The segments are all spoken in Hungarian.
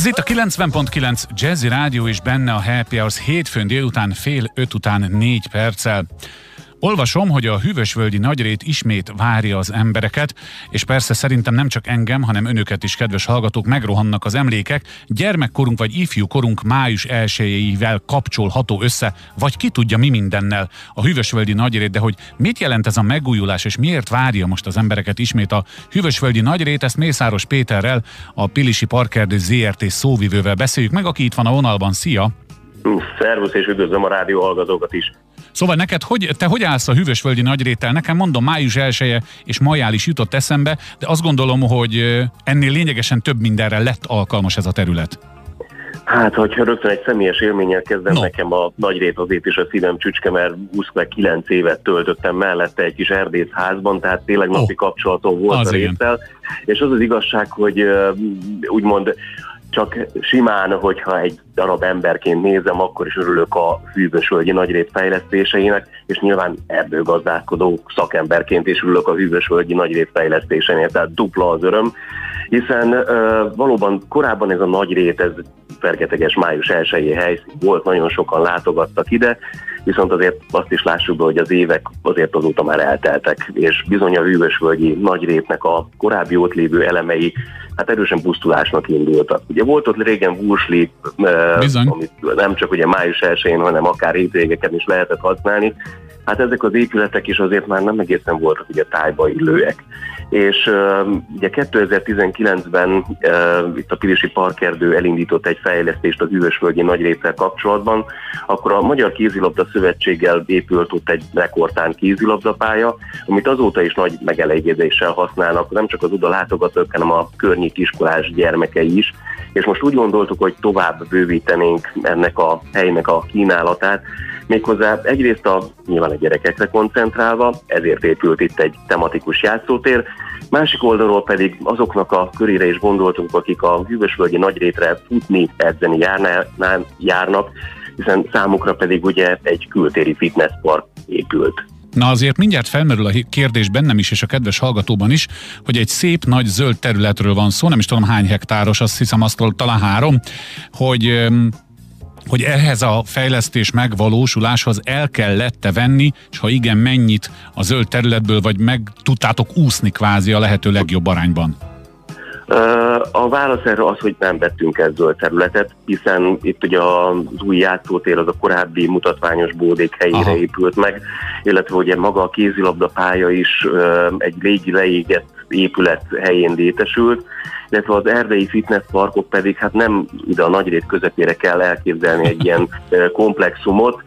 Ez itt a 90.9 Jazzy Rádió és benne a Happy Hours hétfőn délután fél öt után négy perccel. Olvasom, hogy a hűvösvölgyi nagyrét ismét várja az embereket, és persze szerintem nem csak engem, hanem önöket is, kedves hallgatók, megrohannak az emlékek. Gyermekkorunk vagy ifjúkorunk május elsőjével kapcsolható össze, vagy ki tudja mi mindennel a hűvösvölgyi nagyrét, de hogy mit jelent ez a megújulás, és miért várja most az embereket ismét a hűvösvölgyi nagyrét, ezt Mészáros Péterrel, a Pilisi Parkerdő ZRT szóvivővel beszéljük meg, aki itt van a vonalban. Szia! Szervusz, és üdvözlöm a rádió hallgatókat is. Szóval neked, hogy, te hogy állsz a hűvösvölgyi nagyrétel? Nekem mondom, május elsője és majál is jutott eszembe, de azt gondolom, hogy ennél lényegesen több mindenre lett alkalmas ez a terület. Hát, hogyha rögtön egy személyes élménnyel kezdem, no. nekem a nagyrét azért is a szívem csücske, mert 29 évet töltöttem mellette egy kis erdész házban, tehát tényleg napi oh. kapcsolatom volt az a réttel. És az az igazság, hogy úgymond csak simán, hogyha egy darab emberként nézem, akkor is örülök a hűvösvölgyi nagyrét fejlesztéseinek, és nyilván erdőgazdálkodó szakemberként is örülök a hűvösvölgyi nagyrét fejlesztésénél, tehát dupla az öröm, hiszen uh, valóban korábban ez a nagyrét, ez fergeteges május 1 helyszín volt, nagyon sokan látogattak ide, viszont azért azt is lássuk be, hogy az évek azért azóta már elteltek, és bizony a hűvösvölgyi nagyrétnek a korábbi ott lévő elemei hát erősen pusztulásnak indultak. Ugye volt ott régen Wursli, amit nem csak ugye május 1 hanem akár hétvégeken is lehetett használni, hát ezek az épületek is azért már nem egészen voltak ugye tájba illőek. És ugye 2019-ben uh, itt a Pirisi Parkerdő elindított egy fejlesztést a Hűvösvölgyi nagyrétel kapcsolatban, akkor a Magyar Kézilabda Szövetséggel épült ott egy rekordtán kézilabdapálya, amit azóta is nagy megelégedéssel használnak, nem csak az oda látogatók, hanem a környék iskolás gyermekei is, és most úgy gondoltuk, hogy tovább bővítenénk ennek a helynek a kínálatát, méghozzá egyrészt a nyilván a gyerekekre koncentrálva, ezért épült itt egy tematikus játszótér, másik oldalról pedig azoknak a körére is gondoltunk, akik a hűvösvölgyi nagyrétre futni, edzeni járnak, hiszen számukra pedig ugye egy kültéri fitnesspark épült. Na azért mindjárt felmerül a kérdés bennem is, és a kedves hallgatóban is, hogy egy szép nagy zöld területről van szó, nem is tudom hány hektáros, azt hiszem azt talán három, hogy hogy ehhez a fejlesztés megvalósuláshoz el kellett venni, és ha igen, mennyit a zöld területből, vagy meg tudtátok úszni kvázi a lehető legjobb arányban? A válasz erre az, hogy nem vettünk el zöld területet, hiszen itt ugye az új játszótér az a korábbi mutatványos bódék helyére Aha. épült meg, illetve ugye maga a kézilabda pálya is egy régi leégett épület helyén létesült, illetve az erdei fitness parkok pedig hát nem ide a nagyrét közepére kell elképzelni egy ilyen komplexumot,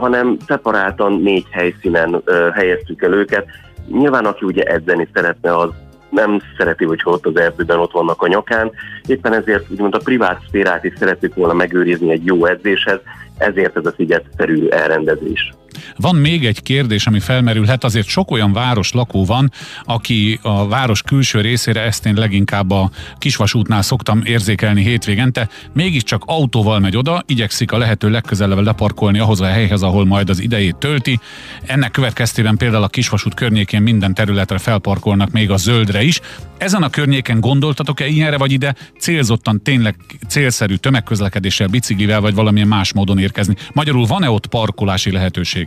hanem szeparáltan négy helyszínen helyeztük el őket. Nyilván aki ugye edzeni szeretne, az nem szereti, hogy ott az erdőben ott vannak a nyakán, éppen ezért úgymond a privát szférát is szeretik volna megőrizni egy jó edzéshez, ezért ez a szigetszerű elrendezés. Van még egy kérdés, ami felmerülhet, azért sok olyan város lakó van, aki a város külső részére, ezt én leginkább a kisvasútnál szoktam érzékelni hétvégente, mégiscsak autóval megy oda, igyekszik a lehető legközelebb leparkolni ahhoz a helyhez, ahol majd az idejét tölti. Ennek következtében például a kisvasút környékén minden területre felparkolnak, még a zöldre is. Ezen a környéken gondoltatok-e ilyenre, vagy ide célzottan tényleg célszerű tömegközlekedéssel, biciklivel, vagy valamilyen más módon érkezni? Magyarul van-e ott parkolási lehetőség?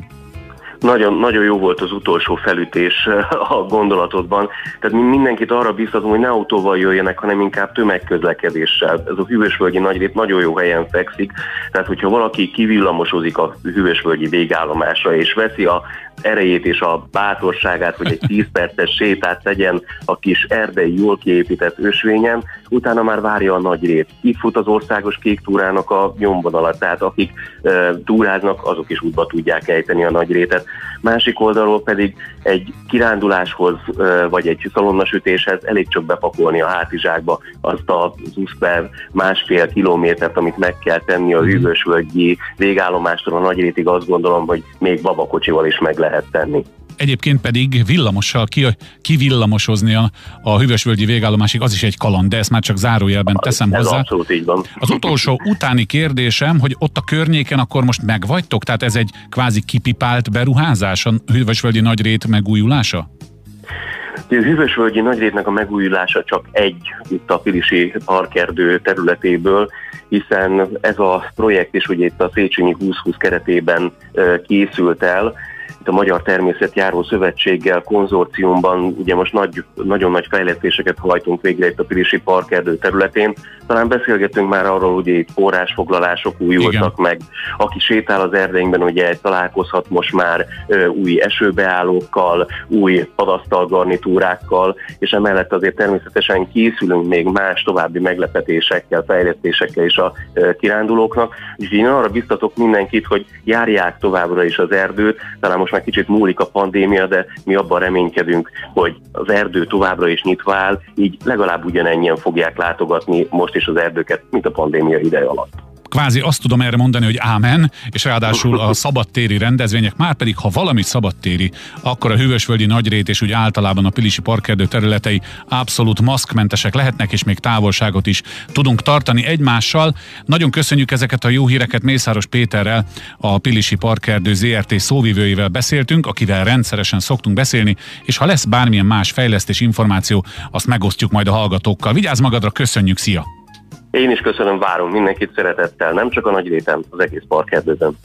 Nagyon, nagyon jó volt az utolsó felütés a gondolatodban. Tehát mi mindenkit arra biztatom, hogy ne autóval jöjjenek, hanem inkább tömegközlekedéssel. Ez a hűvösvölgyi nagyrét nagyon jó helyen fekszik, tehát hogyha valaki kivillamosozik a hűvösvölgyi végállomásra és veszi a erejét és a bátorságát, hogy egy 10 perces sétát tegyen a kis erdei, jól kiépített ösvényen, utána már várja a nagy rét. Itt fut az országos kék túrának a nyomvonalat, tehát akik e, túráznak, azok is útba tudják ejteni a nagy rétet. Másik oldalról pedig egy kiránduláshoz, vagy egy szalonnasütéshez elég csak bepakolni a hátizsákba azt a 20 másfél kilométert, amit meg kell tenni a mhm. hűvösvölgyi végállomástól a nagyrétig, azt gondolom, hogy még babakocsival is meg lehet tenni. Egyébként pedig villamossal ki, kivillamosozni a, a hűvösvölgyi végállomásig, az is egy kaland, de ezt már csak zárójelben teszem Ez hozzá. abszolút így van. Az utolsó utáni kérdésem, hogy ott a környéken akkor most megvagytok? Tehát ez egy kvázi kipipált beruházás a hűvösvölgyi nagyrét megújulása? A Hűvösvölgyi Nagyrétnek a megújulása csak egy itt a Pilisi parkerdő területéből, hiszen ez a projekt is ugye itt a Széchenyi 2020 keretében készült el, itt a Magyar Természetjáró Szövetséggel, konzorciumban ugye most nagy, nagyon nagy fejlesztéseket hajtunk végre itt a Pirisi Parkerdő területén. Talán beszélgetünk már arról, hogy itt forrásfoglalások újultak Igen. meg. Aki sétál az erdeinkben, ugye találkozhat most már ö, új esőbeállókkal, új padasztal garnitúrákkal, és emellett azért természetesen készülünk még más további meglepetésekkel, fejlesztésekkel is a ö, kirándulóknak. És én arra biztatok mindenkit, hogy járják továbbra is az erdőt, talán most már kicsit múlik a pandémia, de mi abban reménykedünk, hogy az erdő továbbra is nyitva áll, így legalább ugyanennyien fogják látogatni most is az erdőket, mint a pandémia ideje alatt kvázi azt tudom erre mondani, hogy ámen, és ráadásul a szabadtéri rendezvények, már pedig ha valami szabadtéri, akkor a Hűvösvölgyi Nagyrét és úgy általában a Pilisi Parkerdő területei abszolút maszkmentesek lehetnek, és még távolságot is tudunk tartani egymással. Nagyon köszönjük ezeket a jó híreket Mészáros Péterrel, a Pilisi Parkerdő ZRT szóvivőjével beszéltünk, akivel rendszeresen szoktunk beszélni, és ha lesz bármilyen más fejlesztés információ, azt megosztjuk majd a hallgatókkal. Vigyázz magadra, köszönjük, szia! Én is köszönöm, várom mindenkit szeretettel, nem csak a nagy réten, az egész parkerdőben.